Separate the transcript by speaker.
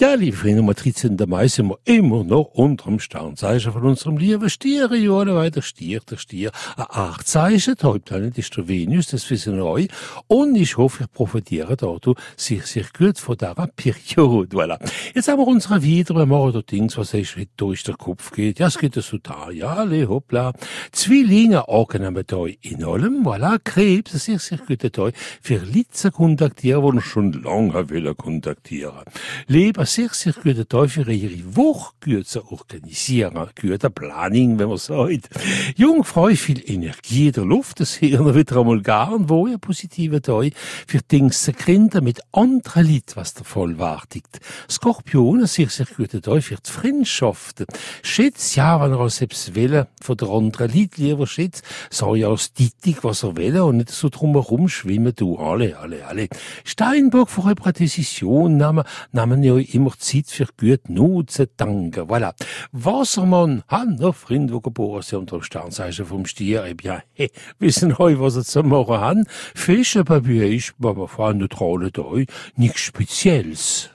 Speaker 1: Ja, liebe Freunde, am 13. Mai sind wir immer noch unter dem Sternzeichen von unserem lieben Stier. Ja, weil der Stier, der Stier, ein Achtzeichen. Der Hauptplanet ist der Venus, das wissen wir euch. Und ich hoffe, ihr profitiert dort sehr, sehr gut von dieser Periode. Voilà. Jetzt haben wir unsere wieder, wir machen da Dings, was euch durch den Kopf geht. Ja, es geht so da. Ja, alle, hoppla. Zwillinge, angenehm da in allem. Voilà. Krebs, sehr, sehr guter Tag für Leute kontaktieren, die schon lange wollen kontaktieren. Leber, Tag für ihre Woche gut zu organisieren. Guter Planning, wenn man sagt. Jungfrau, viel Energie in der Luft, das hören wir wieder einmal gern, wo ein positiver Tag für Dinge zu gründen mit anderen Leuten, was der Fall wartet. Skorpion, ein sehr, sehr guter Tag für die Freundschaft. Schätz, ja, wenn er auch selbst will, von der anderen Leute lieber schätz, sag ja aus Dittig, was er will, und nicht so drumherum schwimmen, du, alle, alle, alle. Steinbock, vor einer Decision, nahmen, nahmen ja immer Zeit für gut nutzen, danken. Voilà. Wassermann, han noch Freund, wo geboren sind unter dem Sternzeichen vom Stier, eh bien, hey, wissen heu, was er zu machen han. Fische, bei mir ist, aber vor neutrale da, nichts Spezielles.